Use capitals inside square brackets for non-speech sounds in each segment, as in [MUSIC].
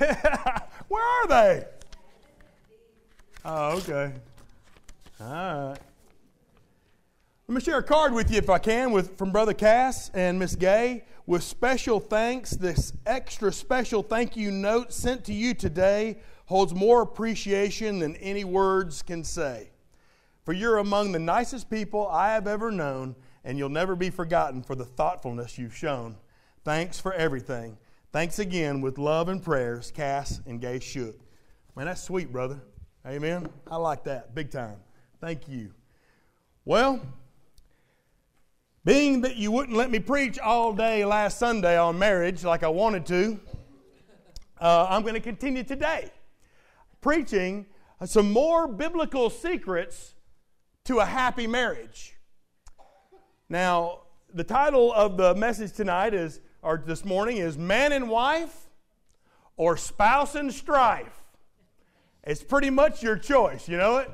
[LAUGHS] Where are they? Oh, okay. All right. Let me share a card with you, if I can, with from Brother Cass and Miss Gay with special thanks. This extra special thank you note sent to you today holds more appreciation than any words can say. For you're among the nicest people I have ever known, and you'll never be forgotten for the thoughtfulness you've shown. Thanks for everything. Thanks again with love and prayers, Cass and Gay Shook. Man, that's sweet, brother. Amen. I like that big time. Thank you. Well, being that you wouldn't let me preach all day last Sunday on marriage like I wanted to, uh, I'm going to continue today preaching some more biblical secrets to a happy marriage. Now, the title of the message tonight is, or this morning, is Man and Wife or Spouse and Strife. It's pretty much your choice, you know it?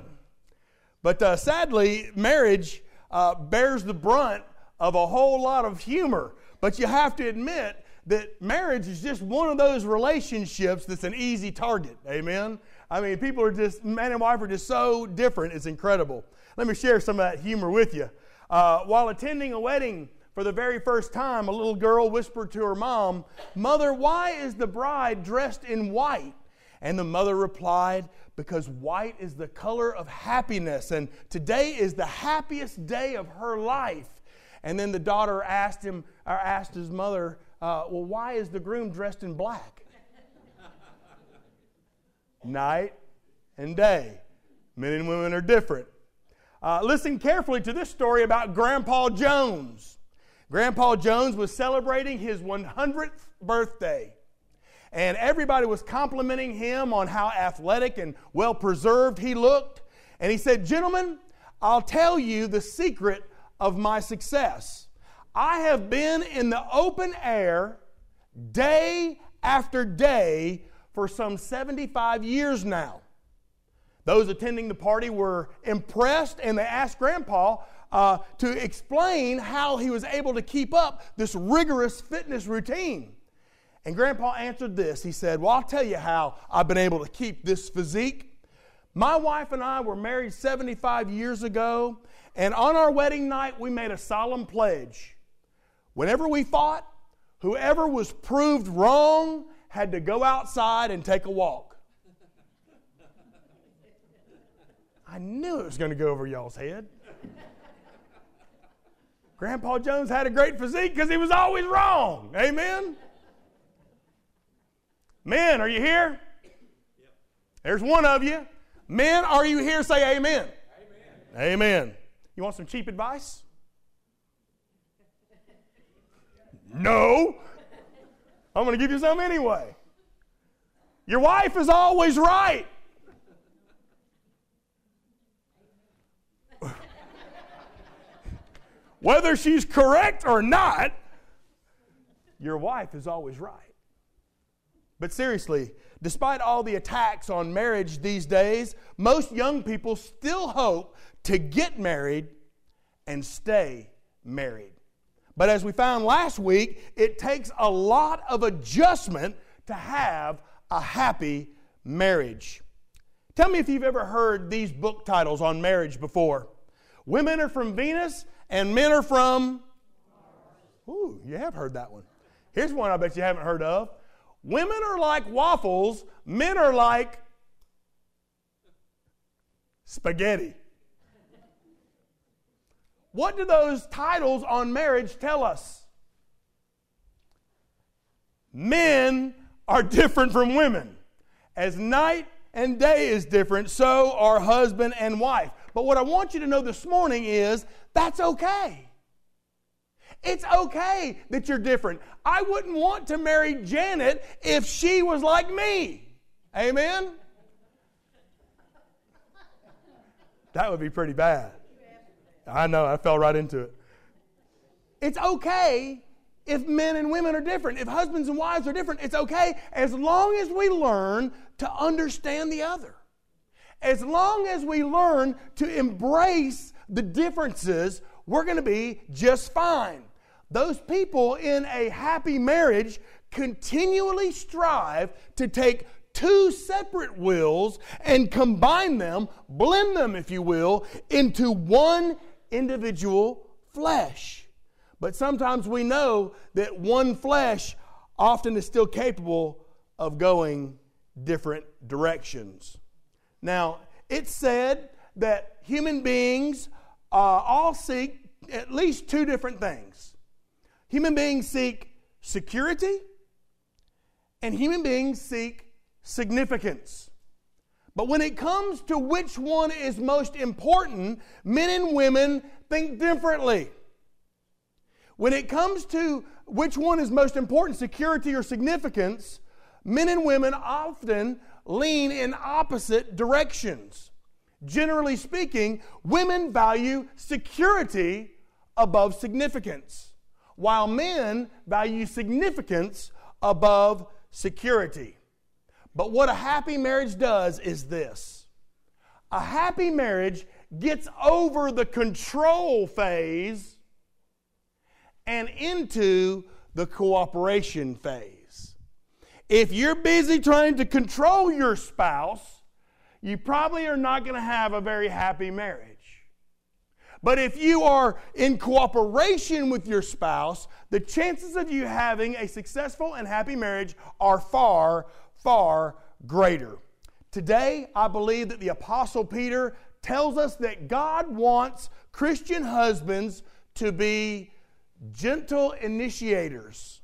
But uh, sadly, marriage uh, bears the brunt of a whole lot of humor. But you have to admit that marriage is just one of those relationships that's an easy target. Amen? I mean, people are just, man and wife are just so different, it's incredible. Let me share some of that humor with you. Uh, while attending a wedding for the very first time, a little girl whispered to her mom, Mother, why is the bride dressed in white? And the mother replied, Because white is the color of happiness, and today is the happiest day of her life. And then the daughter asked him, or asked his mother, uh, Well, why is the groom dressed in black? [LAUGHS] Night and day. Men and women are different. Uh, listen carefully to this story about Grandpa Jones. Grandpa Jones was celebrating his 100th birthday. And everybody was complimenting him on how athletic and well preserved he looked. And he said, Gentlemen, I'll tell you the secret of my success. I have been in the open air day after day for some 75 years now. Those attending the party were impressed and they asked Grandpa uh, to explain how he was able to keep up this rigorous fitness routine. And Grandpa answered this. He said, Well, I'll tell you how I've been able to keep this physique. My wife and I were married 75 years ago, and on our wedding night, we made a solemn pledge. Whenever we fought, whoever was proved wrong had to go outside and take a walk. [LAUGHS] I knew it was going to go over y'all's head. Grandpa Jones had a great physique because he was always wrong. Amen? Men, are you here? There's one of you. Men, are you here? Say amen. Amen. Amen. You want some cheap advice? no. I'm going to give you some anyway. Your wife is always right. Whether she's correct or not, your wife is always right. But seriously, despite all the attacks on marriage these days, most young people still hope to get married and stay married. But as we found last week, it takes a lot of adjustment to have a happy marriage. Tell me if you've ever heard these book titles on marriage before. Women are from Venus and men are from. Ooh, you have heard that one. Here's one I bet you haven't heard of Women are like waffles, men are like spaghetti. What do those titles on marriage tell us? Men are different from women. As night and day is different, so are husband and wife. But what I want you to know this morning is that's okay. It's okay that you're different. I wouldn't want to marry Janet if she was like me. Amen? That would be pretty bad. I know, I fell right into it. It's okay if men and women are different. If husbands and wives are different, it's okay as long as we learn to understand the other. As long as we learn to embrace the differences, we're going to be just fine. Those people in a happy marriage continually strive to take two separate wills and combine them, blend them, if you will, into one individual flesh. But sometimes we know that one flesh often is still capable of going different directions. Now, it's said that human beings uh, all seek at least two different things. Human beings seek security, and human beings seek significance. But when it comes to which one is most important, men and women think differently. When it comes to which one is most important, security or significance, men and women often lean in opposite directions. Generally speaking, women value security above significance, while men value significance above security. But what a happy marriage does is this a happy marriage gets over the control phase and into the cooperation phase. If you're busy trying to control your spouse, you probably are not going to have a very happy marriage. But if you are in cooperation with your spouse, the chances of you having a successful and happy marriage are far, far greater. Today, I believe that the Apostle Peter tells us that God wants Christian husbands to be gentle initiators.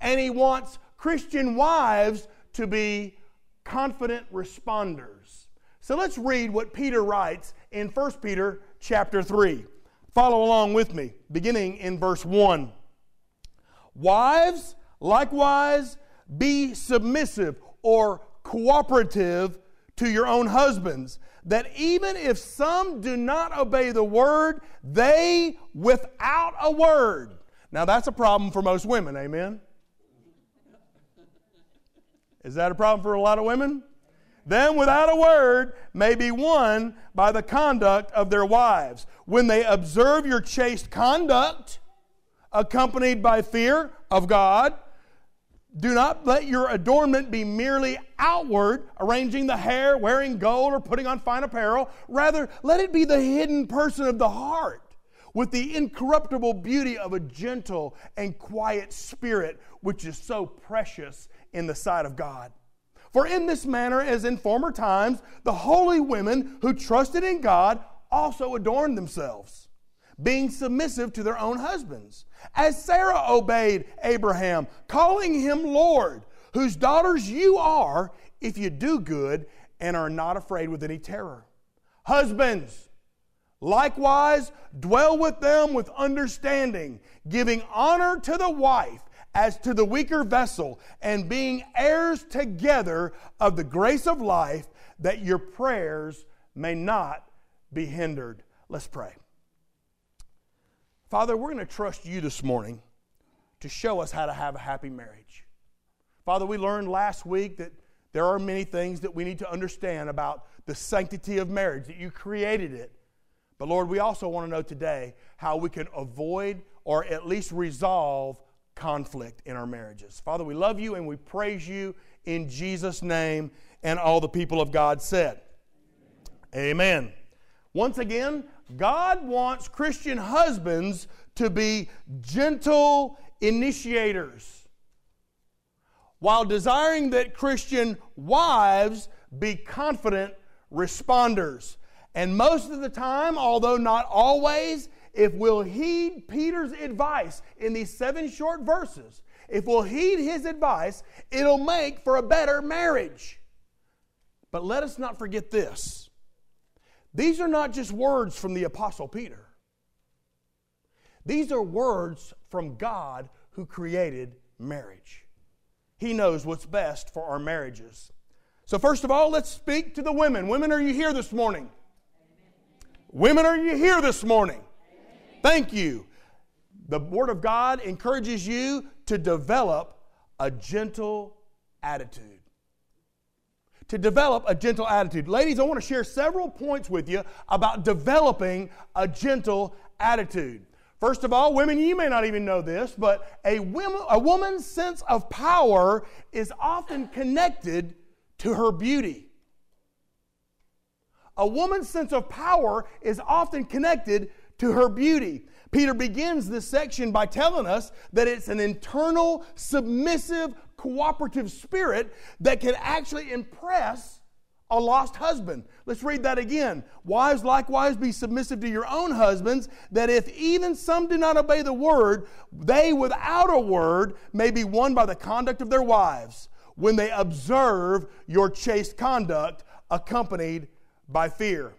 And he wants Christian wives to be confident responders. So let's read what Peter writes in 1 Peter chapter 3. Follow along with me, beginning in verse 1. Wives, likewise, be submissive or cooperative to your own husbands, that even if some do not obey the word, they without a word. Now that's a problem for most women, amen? Is that a problem for a lot of women? Then, without a word, may be won by the conduct of their wives. When they observe your chaste conduct, accompanied by fear of God, do not let your adornment be merely outward, arranging the hair, wearing gold, or putting on fine apparel. Rather, let it be the hidden person of the heart, with the incorruptible beauty of a gentle and quiet spirit, which is so precious in the sight of God. For in this manner, as in former times, the holy women who trusted in God also adorned themselves, being submissive to their own husbands, as Sarah obeyed Abraham, calling him Lord, whose daughters you are if you do good and are not afraid with any terror. Husbands, likewise, dwell with them with understanding, giving honor to the wife as to the weaker vessel, and being heirs together of the grace of life, that your prayers may not be hindered. Let's pray. Father, we're going to trust you this morning to show us how to have a happy marriage. Father, we learned last week that there are many things that we need to understand about the sanctity of marriage, that you created it. But Lord, we also want to know today how we can avoid or at least resolve conflict in our marriages. Father, we love you and we praise you in Jesus' name. And all the people of God said, Amen. Once again, God wants Christian husbands to be gentle initiators, while desiring that Christian wives be confident responders. And most of the time, although not always, if we'll heed Peter's advice in these seven short verses, if we'll heed his advice, it'll make for a better marriage. But let us not forget this. These are not just words from the Apostle Peter. These are words from God who created marriage. He knows what's best for our marriages. So, first of all, let's speak to the women. Women, are you here this morning? Women, are you here this morning? Thank you. The Word of God encourages you to develop a gentle attitude. To develop a gentle attitude. Ladies, I want to share several points with you about developing a gentle attitude. First of all, women, you may not even know this, but a, woman, a woman's sense of power is often connected to her beauty. A woman's sense of power is often connected to her beauty. Peter begins this section by telling us that it's an internal, submissive, cooperative spirit that can actually impress a lost husband. Let's read that again. Wives, likewise, be submissive to your own husbands, that if even some do not obey the word, they without a word may be won by the conduct of their wives, when they observe your chaste conduct accompanied by fear.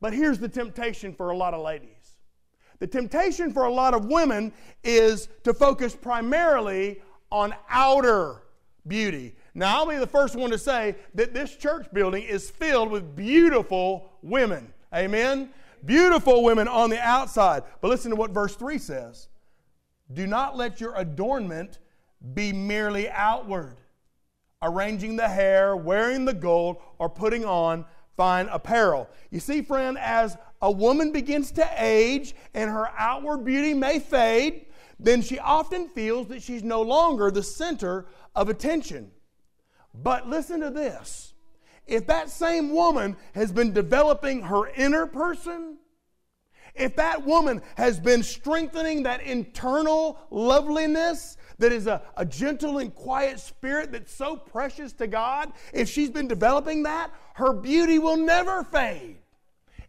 But here's the temptation for a lot of ladies. The temptation for a lot of women is to focus primarily on outer beauty. Now, I'll be the first one to say that this church building is filled with beautiful women. Amen? Beautiful women on the outside. But listen to what verse 3 says Do not let your adornment be merely outward, arranging the hair, wearing the gold, or putting on fine apparel. You see, friend, as a woman begins to age and her outward beauty may fade, then she often feels that she's no longer the center of attention. But listen to this if that same woman has been developing her inner person, if that woman has been strengthening that internal loveliness that is a, a gentle and quiet spirit that's so precious to God, if she's been developing that, her beauty will never fade.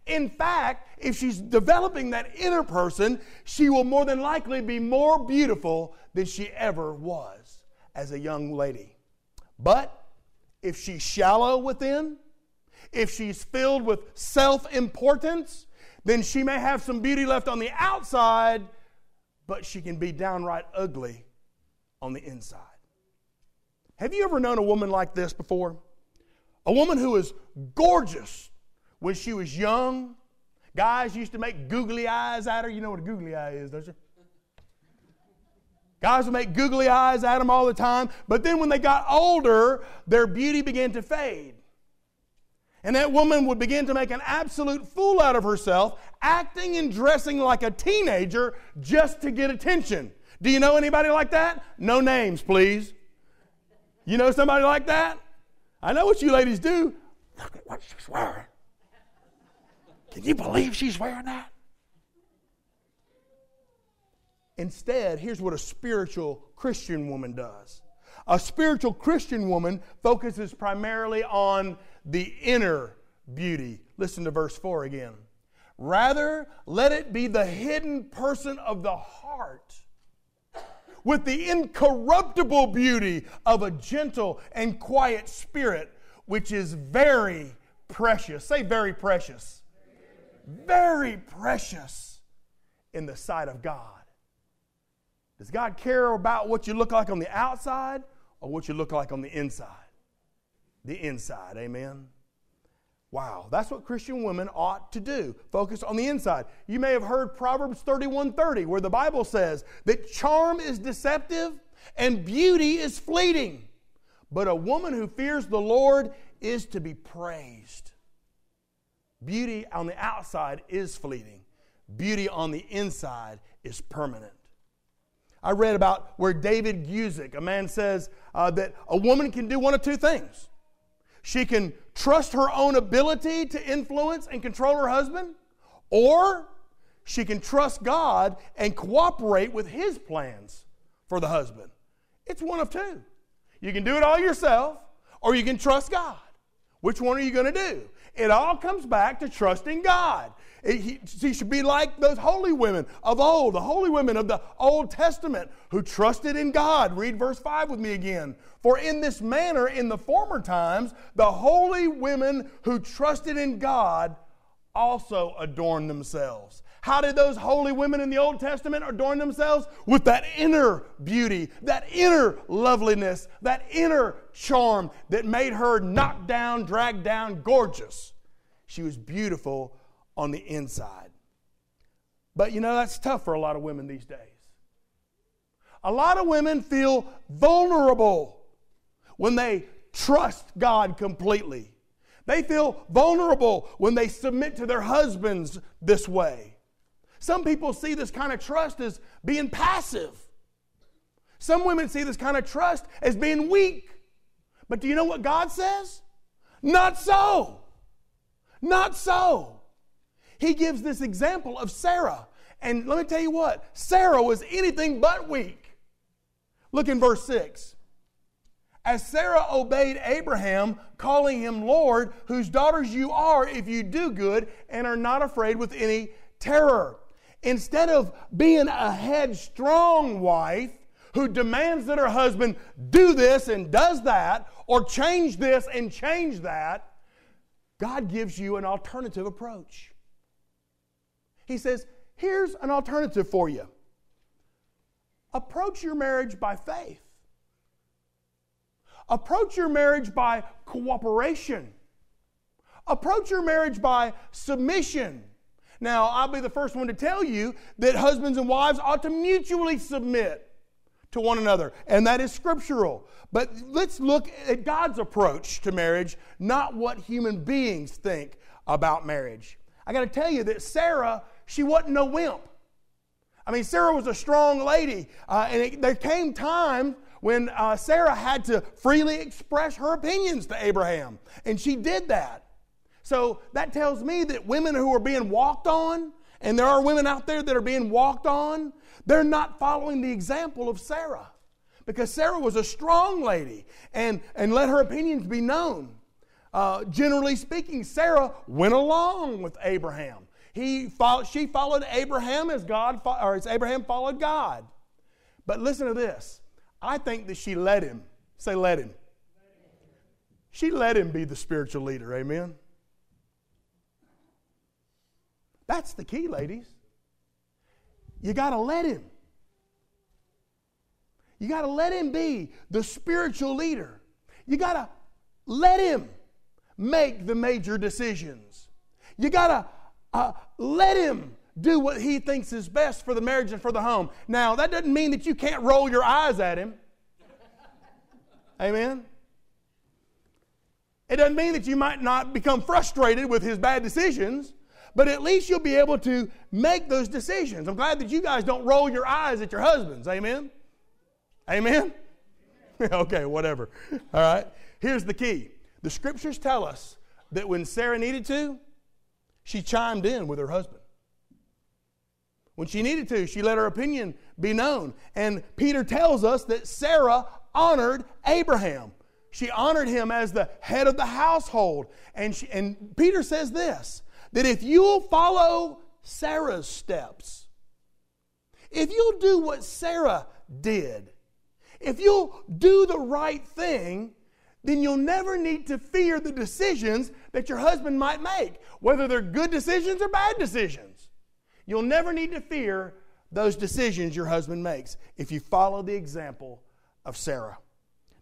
In fact, if she's developing that inner person, she will more than likely be more beautiful than she ever was as a young lady. But if she's shallow within, if she's filled with self importance, then she may have some beauty left on the outside, but she can be downright ugly on the inside. Have you ever known a woman like this before? A woman who was gorgeous when she was young. Guys used to make googly eyes at her. You know what a googly eye is, don't you? Guys would make googly eyes at them all the time. But then when they got older, their beauty began to fade. And that woman would begin to make an absolute fool out of herself, acting and dressing like a teenager just to get attention. Do you know anybody like that? No names, please. You know somebody like that? I know what you ladies do. Look at what she's wearing. Can you believe she's wearing that? Instead, here's what a spiritual Christian woman does. A spiritual Christian woman focuses primarily on the inner beauty. Listen to verse 4 again. Rather, let it be the hidden person of the heart with the incorruptible beauty of a gentle and quiet spirit, which is very precious. Say, very precious. Very precious in the sight of God. Does God care about what you look like on the outside or what you look like on the inside? The inside, amen. Wow, that's what Christian women ought to do. Focus on the inside. You may have heard Proverbs 31:30 where the Bible says that charm is deceptive and beauty is fleeting, but a woman who fears the Lord is to be praised. Beauty on the outside is fleeting. Beauty on the inside is permanent. I read about where David Guzik, a man says uh, that a woman can do one of two things. She can trust her own ability to influence and control her husband, or she can trust God and cooperate with his plans for the husband. It's one of two. You can do it all yourself, or you can trust God. Which one are you going to do? It all comes back to trusting God. He, he should be like those holy women of old, the holy women of the Old Testament who trusted in God. Read verse 5 with me again. For in this manner, in the former times, the holy women who trusted in God also adorned themselves. How did those holy women in the Old Testament adorn themselves? With that inner beauty, that inner loveliness, that inner charm that made her knocked down, dragged down, gorgeous. She was beautiful on the inside. But you know, that's tough for a lot of women these days. A lot of women feel vulnerable when they trust God completely. They feel vulnerable when they submit to their husbands this way. Some people see this kind of trust as being passive. Some women see this kind of trust as being weak. But do you know what God says? Not so. Not so. He gives this example of Sarah. And let me tell you what, Sarah was anything but weak. Look in verse 6. As Sarah obeyed Abraham, calling him Lord, whose daughters you are if you do good and are not afraid with any terror. Instead of being a headstrong wife who demands that her husband do this and does that, or change this and change that, God gives you an alternative approach. He says, Here's an alternative for you approach your marriage by faith, approach your marriage by cooperation, approach your marriage by submission. Now, I'll be the first one to tell you that husbands and wives ought to mutually submit to one another, and that is scriptural. But let's look at God's approach to marriage, not what human beings think about marriage. I got to tell you that Sarah, she wasn't no wimp. I mean, Sarah was a strong lady, uh, and it, there came time when uh, Sarah had to freely express her opinions to Abraham, and she did that. So that tells me that women who are being walked on, and there are women out there that are being walked on, they're not following the example of Sarah. Because Sarah was a strong lady and, and let her opinions be known. Uh, generally speaking, Sarah went along with Abraham. He followed, she followed Abraham as God or as Abraham followed God. But listen to this. I think that she let him. Say, let him. She let him be the spiritual leader. Amen. That's the key, ladies. You got to let him. You got to let him be the spiritual leader. You got to let him make the major decisions. You got to uh, let him do what he thinks is best for the marriage and for the home. Now, that doesn't mean that you can't roll your eyes at him. Amen? It doesn't mean that you might not become frustrated with his bad decisions but at least you'll be able to make those decisions. I'm glad that you guys don't roll your eyes at your husbands. Amen? Amen? [LAUGHS] okay, whatever. All right. Here's the key the scriptures tell us that when Sarah needed to, she chimed in with her husband. When she needed to, she let her opinion be known. And Peter tells us that Sarah honored Abraham. She honored him as the head of the household. And, she, and Peter says this that if you'll follow Sarah's steps, if you'll do what Sarah did, if you'll do the right thing, then you'll never need to fear the decisions that your husband might make, whether they're good decisions or bad decisions. You'll never need to fear those decisions your husband makes if you follow the example of Sarah.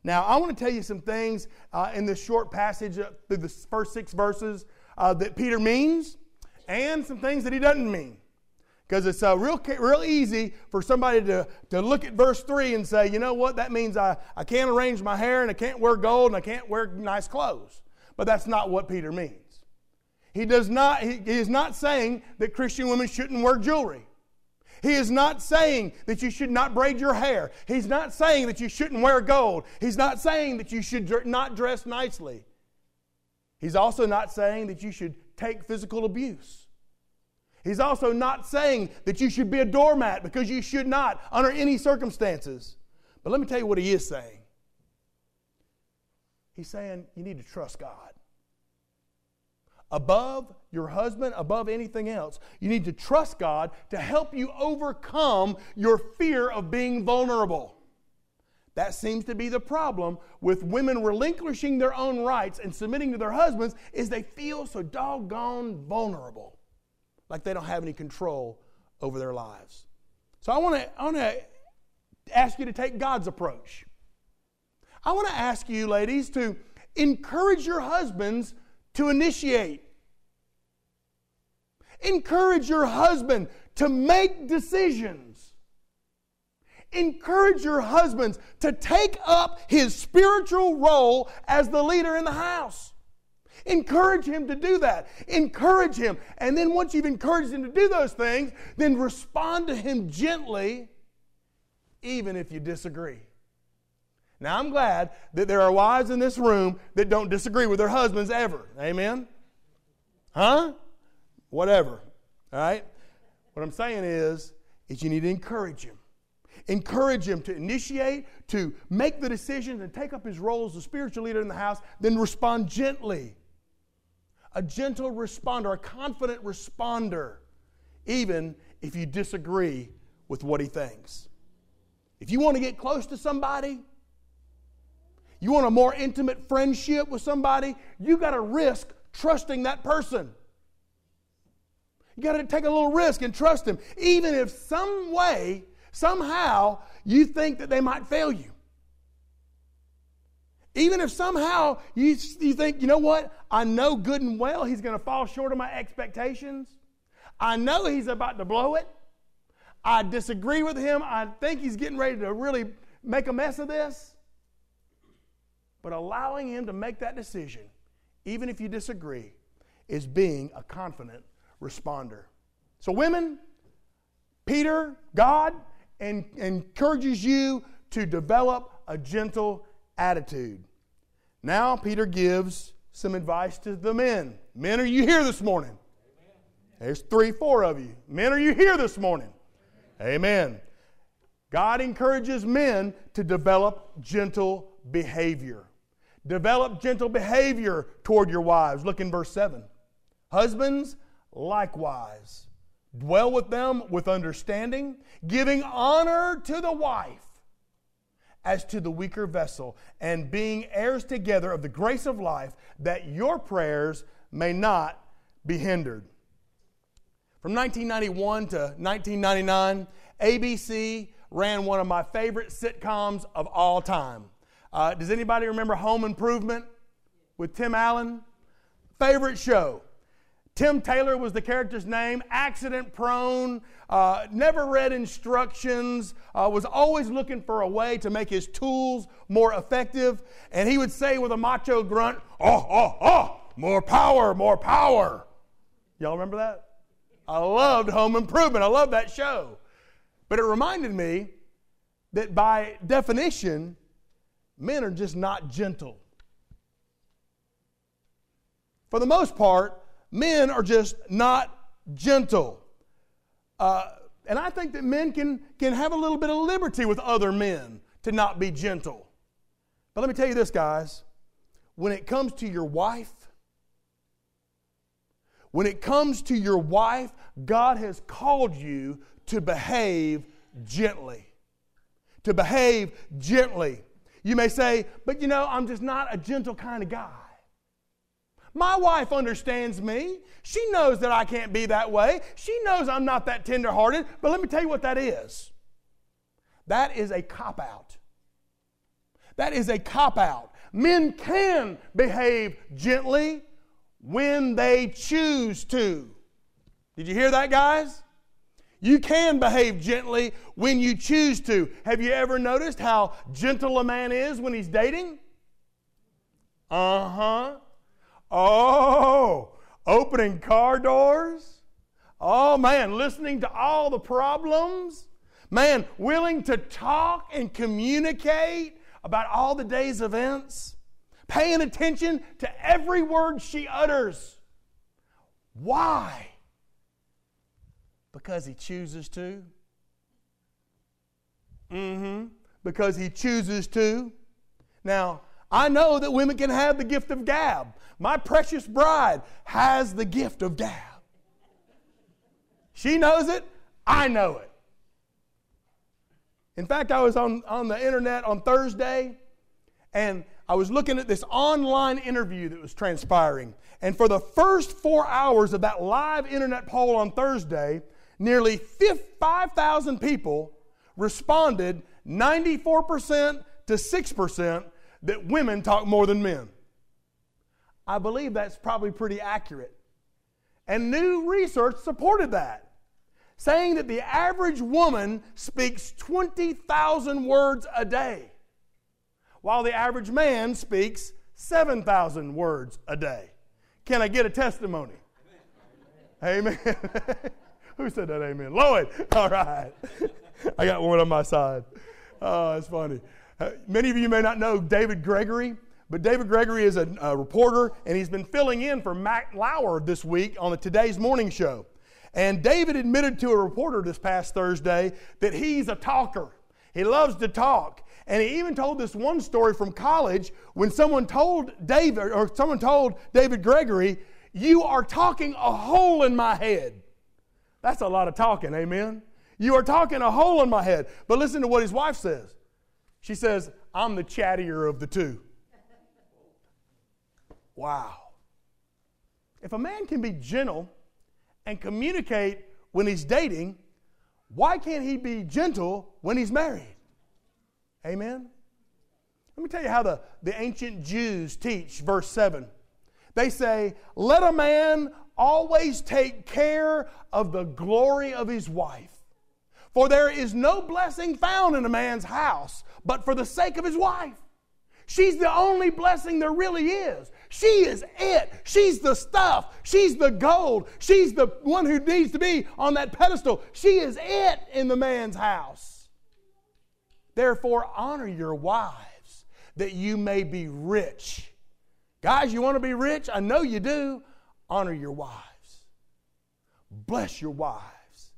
Now, I want to tell you some things uh, in this short passage uh, through the first six verses uh, that Peter means and some things that he doesn't mean. Because it's uh, real, real easy for somebody to, to look at verse 3 and say, you know what, that means I, I can't arrange my hair and I can't wear gold and I can't wear nice clothes. But that's not what Peter means. He, does not, he, he is not saying that Christian women shouldn't wear jewelry. He is not saying that you should not braid your hair. He's not saying that you shouldn't wear gold. He's not saying that you should not dress nicely. He's also not saying that you should take physical abuse. He's also not saying that you should be a doormat because you should not under any circumstances. But let me tell you what he is saying. He's saying you need to trust God. Above your husband, above anything else, you need to trust God to help you overcome your fear of being vulnerable. That seems to be the problem with women relinquishing their own rights and submitting to their husbands is they feel so doggone vulnerable, like they don't have any control over their lives. So I want to I want to ask you to take God's approach. I want to ask you ladies to encourage your husbands to initiate. Encourage your husband to make decisions encourage your husbands to take up his spiritual role as the leader in the house. Encourage him to do that. Encourage him. And then once you've encouraged him to do those things, then respond to him gently, even if you disagree. Now, I'm glad that there are wives in this room that don't disagree with their husbands ever. Amen? Huh? Whatever. All right? What I'm saying is, is you need to encourage him. Encourage him to initiate, to make the decisions, and take up his role as the spiritual leader in the house, then respond gently. A gentle responder, a confident responder, even if you disagree with what he thinks. If you want to get close to somebody, you want a more intimate friendship with somebody, you got to risk trusting that person. You got to take a little risk and trust them, even if some way, somehow, you think that they might fail you. Even if somehow you, you think, you know what, I know good and well he's going to fall short of my expectations. I know he's about to blow it. I disagree with him. I think he's getting ready to really make a mess of this. But allowing him to make that decision, even if you disagree, is being a confident responder. So, women, Peter, God, and, encourages you to develop a gentle attitude. Now, Peter gives some advice to the men. Men, are you here this morning? There's three, four of you. Men, are you here this morning? Amen. God encourages men to develop gentle behavior. Develop gentle behavior toward your wives. Look in verse 7. Husbands, likewise, dwell with them with understanding, giving honor to the wife as to the weaker vessel, and being heirs together of the grace of life, that your prayers may not be hindered. From 1991 to 1999, ABC ran one of my favorite sitcoms of all time. Uh, does anybody remember Home Improvement with Tim Allen? Favorite show. Tim Taylor was the character's name, accident prone, uh, never read instructions, uh, was always looking for a way to make his tools more effective. And he would say with a macho grunt, Oh, oh, oh, more power, more power. Y'all remember that? I loved Home Improvement. I love that show. But it reminded me that by definition, men are just not gentle. For the most part, men are just not gentle. Uh, and I think that men can, can have a little bit of liberty with other men to not be gentle. But let me tell you this, guys. When it comes to your wife, when it comes to your wife, God has called you to behave gently. To behave gently. You may say, but you know, I'm just not a gentle kind of guy. My wife understands me. She knows that I can't be that way. She knows I'm not that tenderhearted. But let me tell you what that is that is a cop out. That is a cop out. Men can behave gently when they choose to. Did you hear that, guys? You can behave gently when you choose to. Have you ever noticed how gentle a man is when he's dating? Uh huh. Oh, opening car doors. Oh, man, listening to all the problems. Man, willing to talk and communicate about all the day's events. Paying attention to every word she utters. Why? Because he chooses to. Mm hmm. Because he chooses to. Now, I know that women can have the gift of gab. My precious bride has the gift of gab. She knows it, I know it. In fact, I was on, on the internet on Thursday and I was looking at this online interview that was transpiring. And for the first four hours of that live internet poll on Thursday, nearly 5,000 people responded 94% to 6% that women talk more than men. I believe that's probably pretty accurate. And new research supported that, saying that the average woman speaks 20,000 words a day, while the average man speaks 7,000 words a day. Can I get a testimony? Amen. [LAUGHS] Who said that? Amen. Lloyd. [LAUGHS] All right. [LAUGHS] I got one on my side. Oh, that's funny. Uh, many of you may not know David Gregory, but David Gregory is a, a reporter, and he's been filling in for Matt Lauer this week on the Today's Morning Show. And David admitted to a reporter this past Thursday that he's a talker. He loves to talk. And he even told this one story from college when someone told David, or someone told David Gregory, You are talking a hole in my head. That's a lot of talking, amen? You are talking a hole in my head. But listen to what his wife says. She says, I'm the chattier of the two. Wow. If a man can be gentle and communicate when he's dating, why can't he be gentle when he's married? Amen? Let me tell you how the, the ancient Jews teach, verse 7. They say, Let a man always take care of the glory of his wife. For there is no blessing found in a man's house but for the sake of his wife. She's the only blessing there really is. She is it. She's the stuff. She's the gold. She's the one who needs to be on that pedestal. She is it in the man's house. Therefore, honor your wives that you may be rich. Guys, you want to be rich? I know you do. Honor your wives. Bless your wives.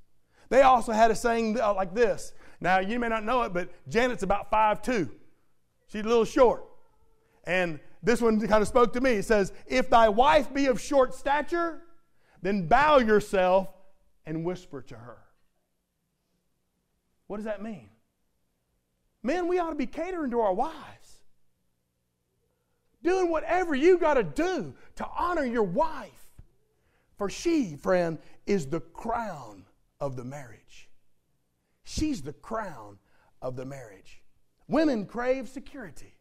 They also had a saying uh, like this. Now, you may not know it, but Janet's about five two. She's a little short. And this one kind of spoke to me. It says, If thy wife be of short stature, then bow yourself and whisper to her. What does that mean? Men, we ought to be catering to our wives. Doing whatever you got to do to honor your wife. For she, friend, is the crown of the marriage. She's the crown of the marriage. Women crave security.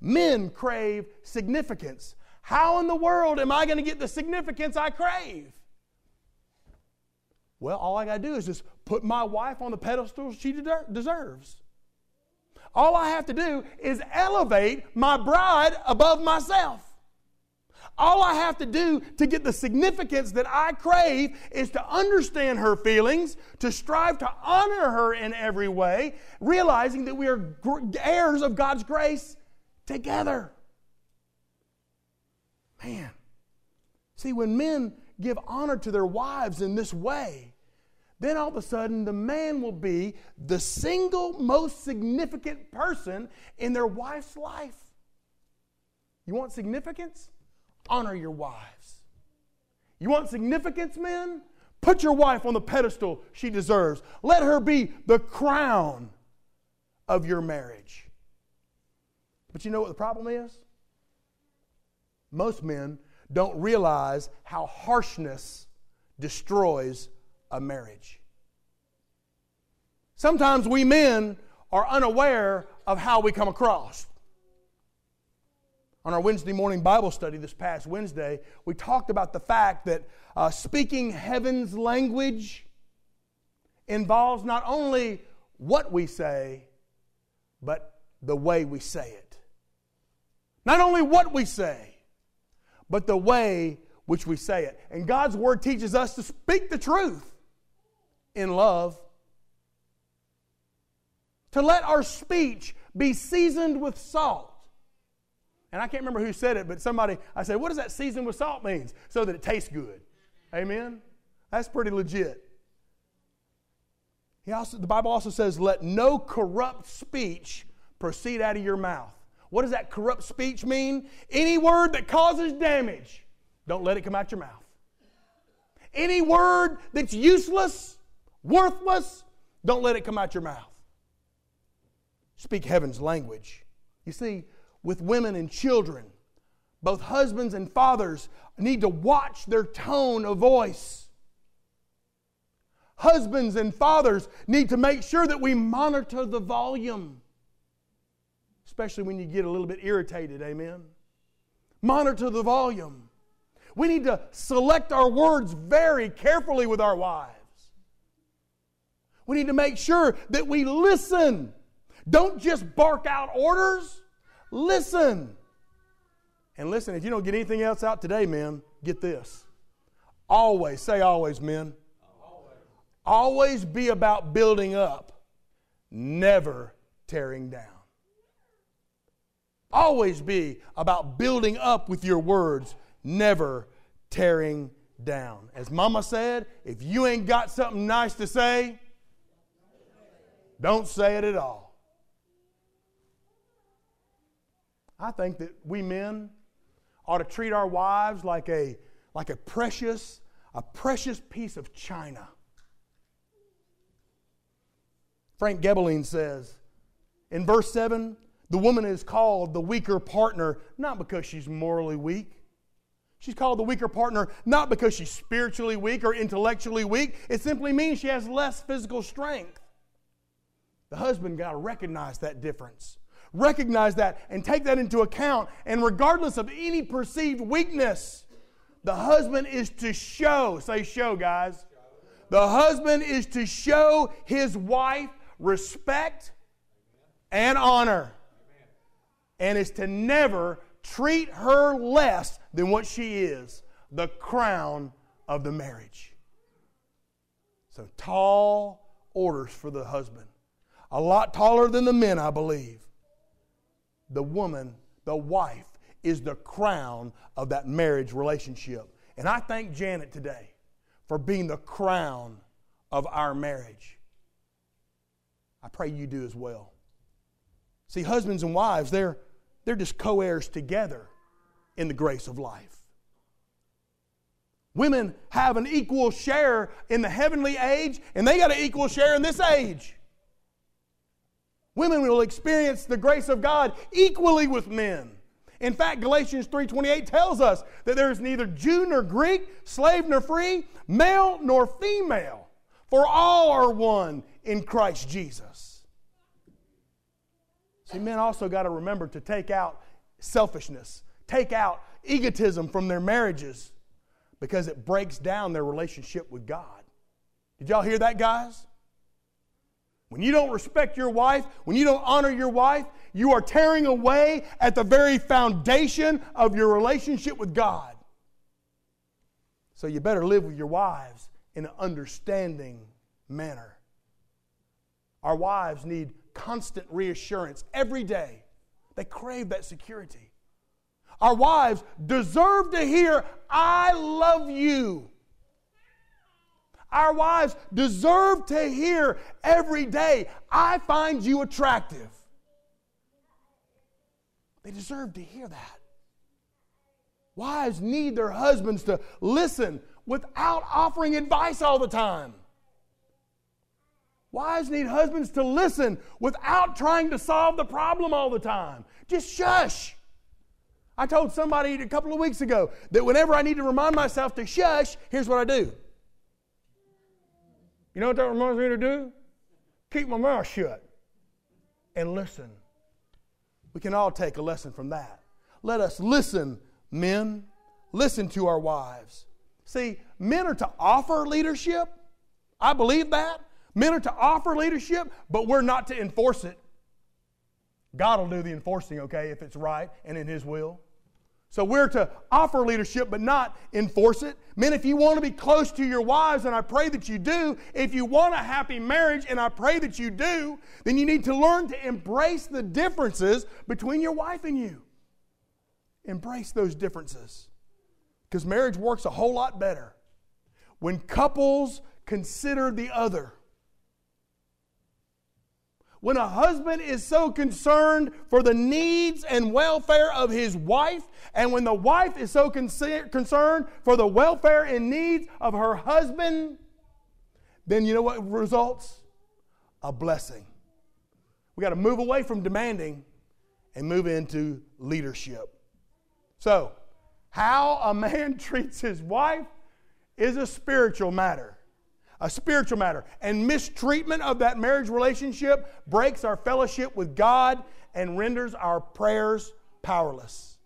Men crave significance. How in the world am I going to get the significance I crave? Well, all I got to do is just put my wife on the pedestal she deserves. All I have to do is elevate my bride above myself. All I have to do to get the significance that I crave is to understand her feelings, to strive to honor her in every way, realizing that we are heirs of God's grace together. Man, see, when men give honor to their wives in this way, then all of a sudden the man will be the single most significant person in their wife's life. You want significance? Honor your wives. You want significance, men? Put your wife on the pedestal she deserves. Let her be the crown of your marriage. But you know what the problem is? Most men don't realize how harshness destroys a marriage. Sometimes we men are unaware of how we come across. On our Wednesday morning Bible study this past Wednesday, we talked about the fact that uh, speaking heaven's language involves not only what we say, but the way we say it. Not only what we say, but the way which we say it. And God's Word teaches us to speak the truth in love. To let our speech be seasoned with salt. And I can't remember who said it, but somebody, I said, what does that seasoned with salt means? So that it tastes good. Amen? That's pretty legit. He also, the Bible also says, let no corrupt speech proceed out of your mouth what does that corrupt speech mean? Any word that causes damage, don't let it come out your mouth. Any word that's useless, worthless, don't let it come out your mouth. Speak heaven's language. You see, with women and children, both husbands and fathers need to watch their tone of voice. Husbands and fathers need to make sure that we monitor the volume especially when you get a little bit irritated. Amen. Monitor the volume. We need to select our words very carefully with our wives. We need to make sure that we listen. Don't just bark out orders, listen. And listen, if you don't get anything else out today, men, get this. Always, say always, men. Always. always be about building up, never tearing down. Always be about building up with your words, never tearing down. As Mama said, if you ain't got something nice to say, don't say it at all. I think that we men ought to treat our wives like a, like a precious, a precious piece of china. Frank Gaebelein says in verse 7 the woman is called the weaker partner not because she's morally weak. She's called the weaker partner not because she's spiritually weak or intellectually weak. It simply means she has less physical strength. The husband got to recognize that difference. Recognize that and take that into account. And regardless of any perceived weakness, the husband is to show, say, show, guys. The husband is to show his wife respect and honor, and is to never treat her less than what she is the crown of the marriage. So, tall orders for the husband. A lot taller than the men, I believe the woman, the wife, is the crown of that marriage relationship. And I thank Janet today for being the crown of our marriage. I pray you do as well. See, husbands and wives, they're, they're just co heirs together in the grace of life. Women have an equal share in the heavenly age, and they got an equal share in this age. Women will experience the grace of God equally with men. In fact, Galatians 3:28 tells us that there is neither Jew nor Greek, slave nor free, male nor female, for all are one in Christ Jesus. See, men also got to remember to take out selfishness, take out egotism from their marriages because it breaks down their relationship with God. Did y'all hear that, guys? When you don't respect your wife, when you don't honor your wife, you are tearing away at the very foundation of your relationship with God. So you better live with your wives in an understanding manner. Our wives need constant reassurance every day. They crave that security. Our wives deserve to hear, I love you. Our wives deserve to hear every day, I find you attractive. They deserve to hear that. Wives need their husbands to listen without offering advice all the time. Wives need husbands to listen without trying to solve the problem all the time. Just shush. I told somebody a couple of weeks ago that whenever I need to remind myself to shush, here's what I do you know what that reminds me to do? Keep my mouth shut and listen. We can all take a lesson from that. Let us listen, men. Listen to our wives. See, men are to offer leadership. I believe that. Men are to offer leadership, but we're not to enforce it. God will do the enforcing, okay, if it's right and in His will. So we're to offer leadership but not enforce it. Men, if you want to be close to your wives, and I pray that you do, if you want a happy marriage, and I pray that you do, then you need to learn to embrace the differences between your wife and you. Embrace those differences. Because marriage works a whole lot better when couples consider the other. When a husband is so concerned for the needs and welfare of his wife, and when the wife is so concerned for the welfare and needs of her husband, then you know what results? A blessing. We got to move away from demanding and move into leadership. So, how a man [LAUGHS] treats his wife is a spiritual matter a spiritual matter. And mistreatment of that marriage relationship breaks our fellowship with God and renders our prayers powerless.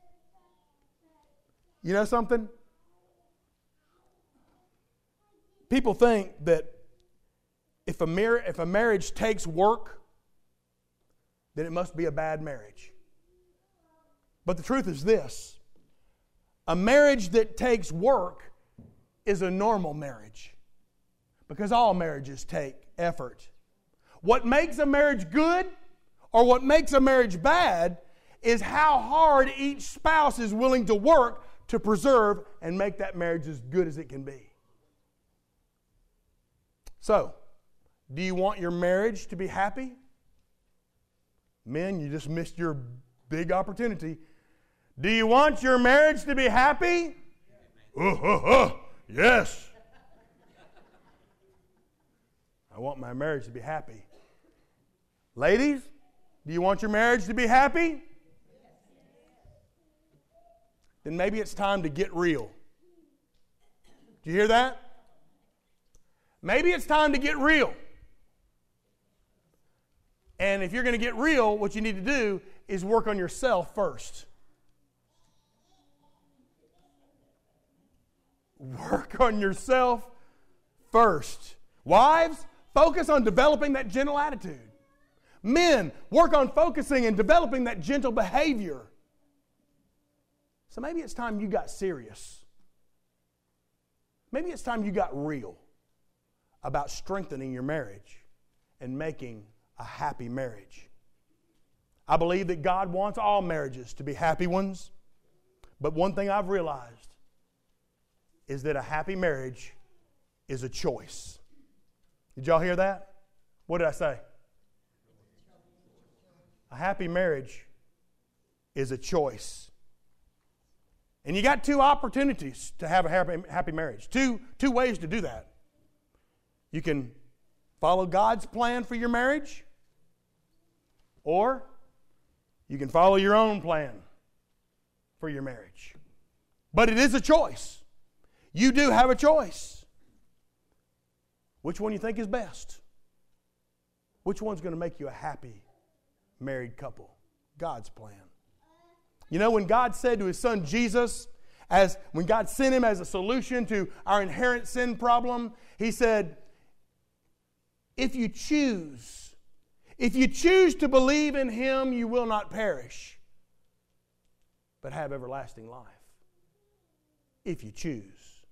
You know something? People think that if a, mar- if a marriage takes work, then it must be a bad marriage. But the truth is this a marriage that takes work is a normal marriage because all marriages take effort. What makes a marriage good or what makes a marriage bad is how hard each spouse is willing to work to preserve and make that marriage as good as it can be. So, do you want your marriage to be happy? Men, you just missed your big opportunity. Do you want your marriage to be happy? Uh, uh, uh, yes. I want my marriage to be happy. Ladies, do you want your marriage to be happy? Then maybe it's time to get real. Do you hear that? Maybe it's time to get real. And if you're going to get real, what you need to do is work on yourself first. Work on yourself first. Wives, focus on developing that gentle attitude. Men, work on focusing and developing that gentle behavior. So maybe it's time you got serious. Maybe it's time you got real about strengthening your marriage and making a happy marriage. I believe that God wants all marriages to be happy ones. But one thing I've realized is that a happy marriage is a choice. Did y'all hear that? What did I say? A happy marriage is a choice. And you got two opportunities to have a happy, marriage. Two, two ways to do that. You can follow God's plan for your marriage, or you can follow your own plan for your marriage. But it is a choice. You do have a choice. Which one you think is best? Which one's going to make you a happy married couple? God's plan. You know, when God said to his son Jesus, as when God sent him as a solution to our inherent sin problem, he said, If you choose, if you choose to believe in him, you will not perish, but have everlasting life. If you choose.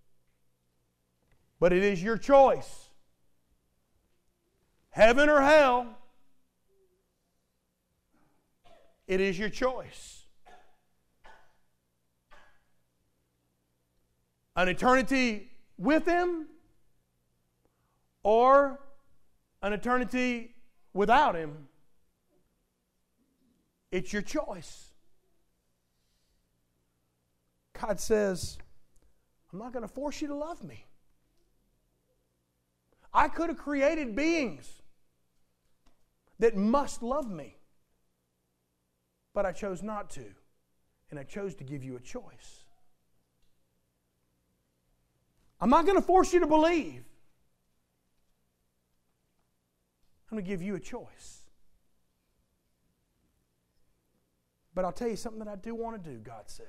But it is your choice heaven or hell. It is your choice. An eternity with Him or an eternity without Him. It's your choice. God says, I'm not going to force you to love me. I could have created beings that must love me, but I chose not to, and I chose to give you a choice. I'm not going to force you to believe. I'm going to give you a choice. But I'll tell you something that I do want to do, God says.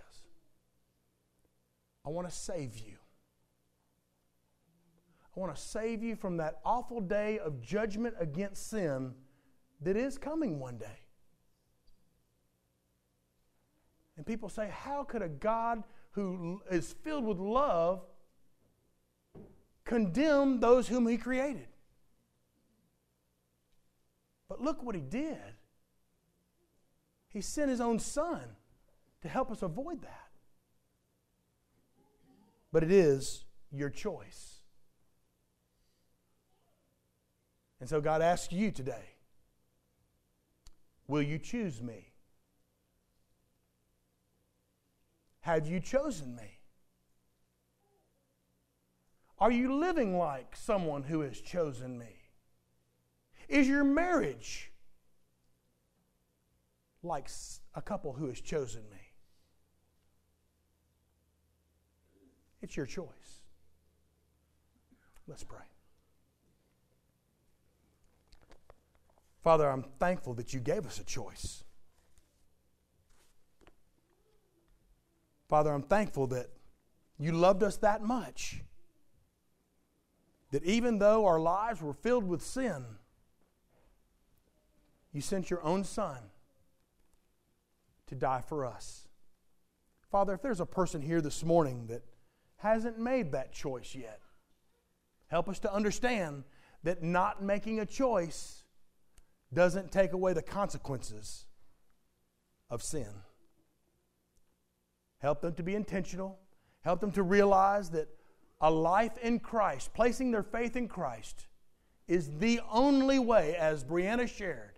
I want to save you. I want to save you from that awful day of judgment against sin that is coming one day. And people say, How could a God who is filled with love condemn those whom he created. But look what he did. He sent his own son to help us avoid that. But it is your choice. And so God asks you today Will you choose me? Have you chosen me? Are you living like someone who has chosen me? Is your marriage like a couple who has chosen me? It's your choice. Let's pray. Father, I'm thankful that you gave us a choice. Father, I'm thankful that you loved us that much that even though our lives were filled with sin, you sent your own Son to die for us. Father, if there's a person here this morning that hasn't made that choice yet, help us to understand that not making a choice doesn't take away the consequences of sin. Help them to be intentional. Help them to realize that a life in Christ, placing their faith in Christ, is the only way, as Brianna shared,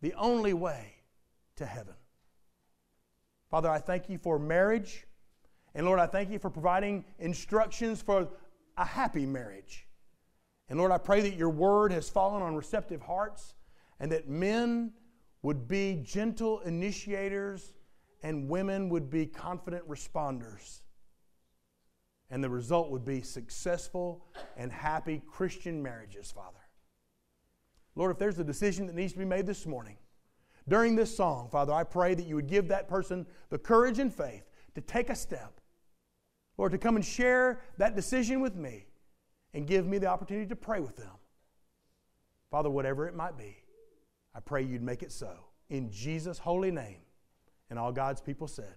the only way to heaven. Father, I thank you for marriage. And Lord, I thank you for providing instructions for a happy marriage. And Lord, I pray that your word has fallen on receptive hearts and that men would be gentle initiators and women would be confident responders. And the result would be successful and happy Christian marriages, Father. Lord, if there's a decision that needs to be made this morning, during this song, Father, I pray that you would give that person the courage and faith to take a step. Lord, to come and share that decision with me and give me the opportunity to pray with them. Father, whatever it might be, I pray you'd make it so. In Jesus' holy name. And all God's people said,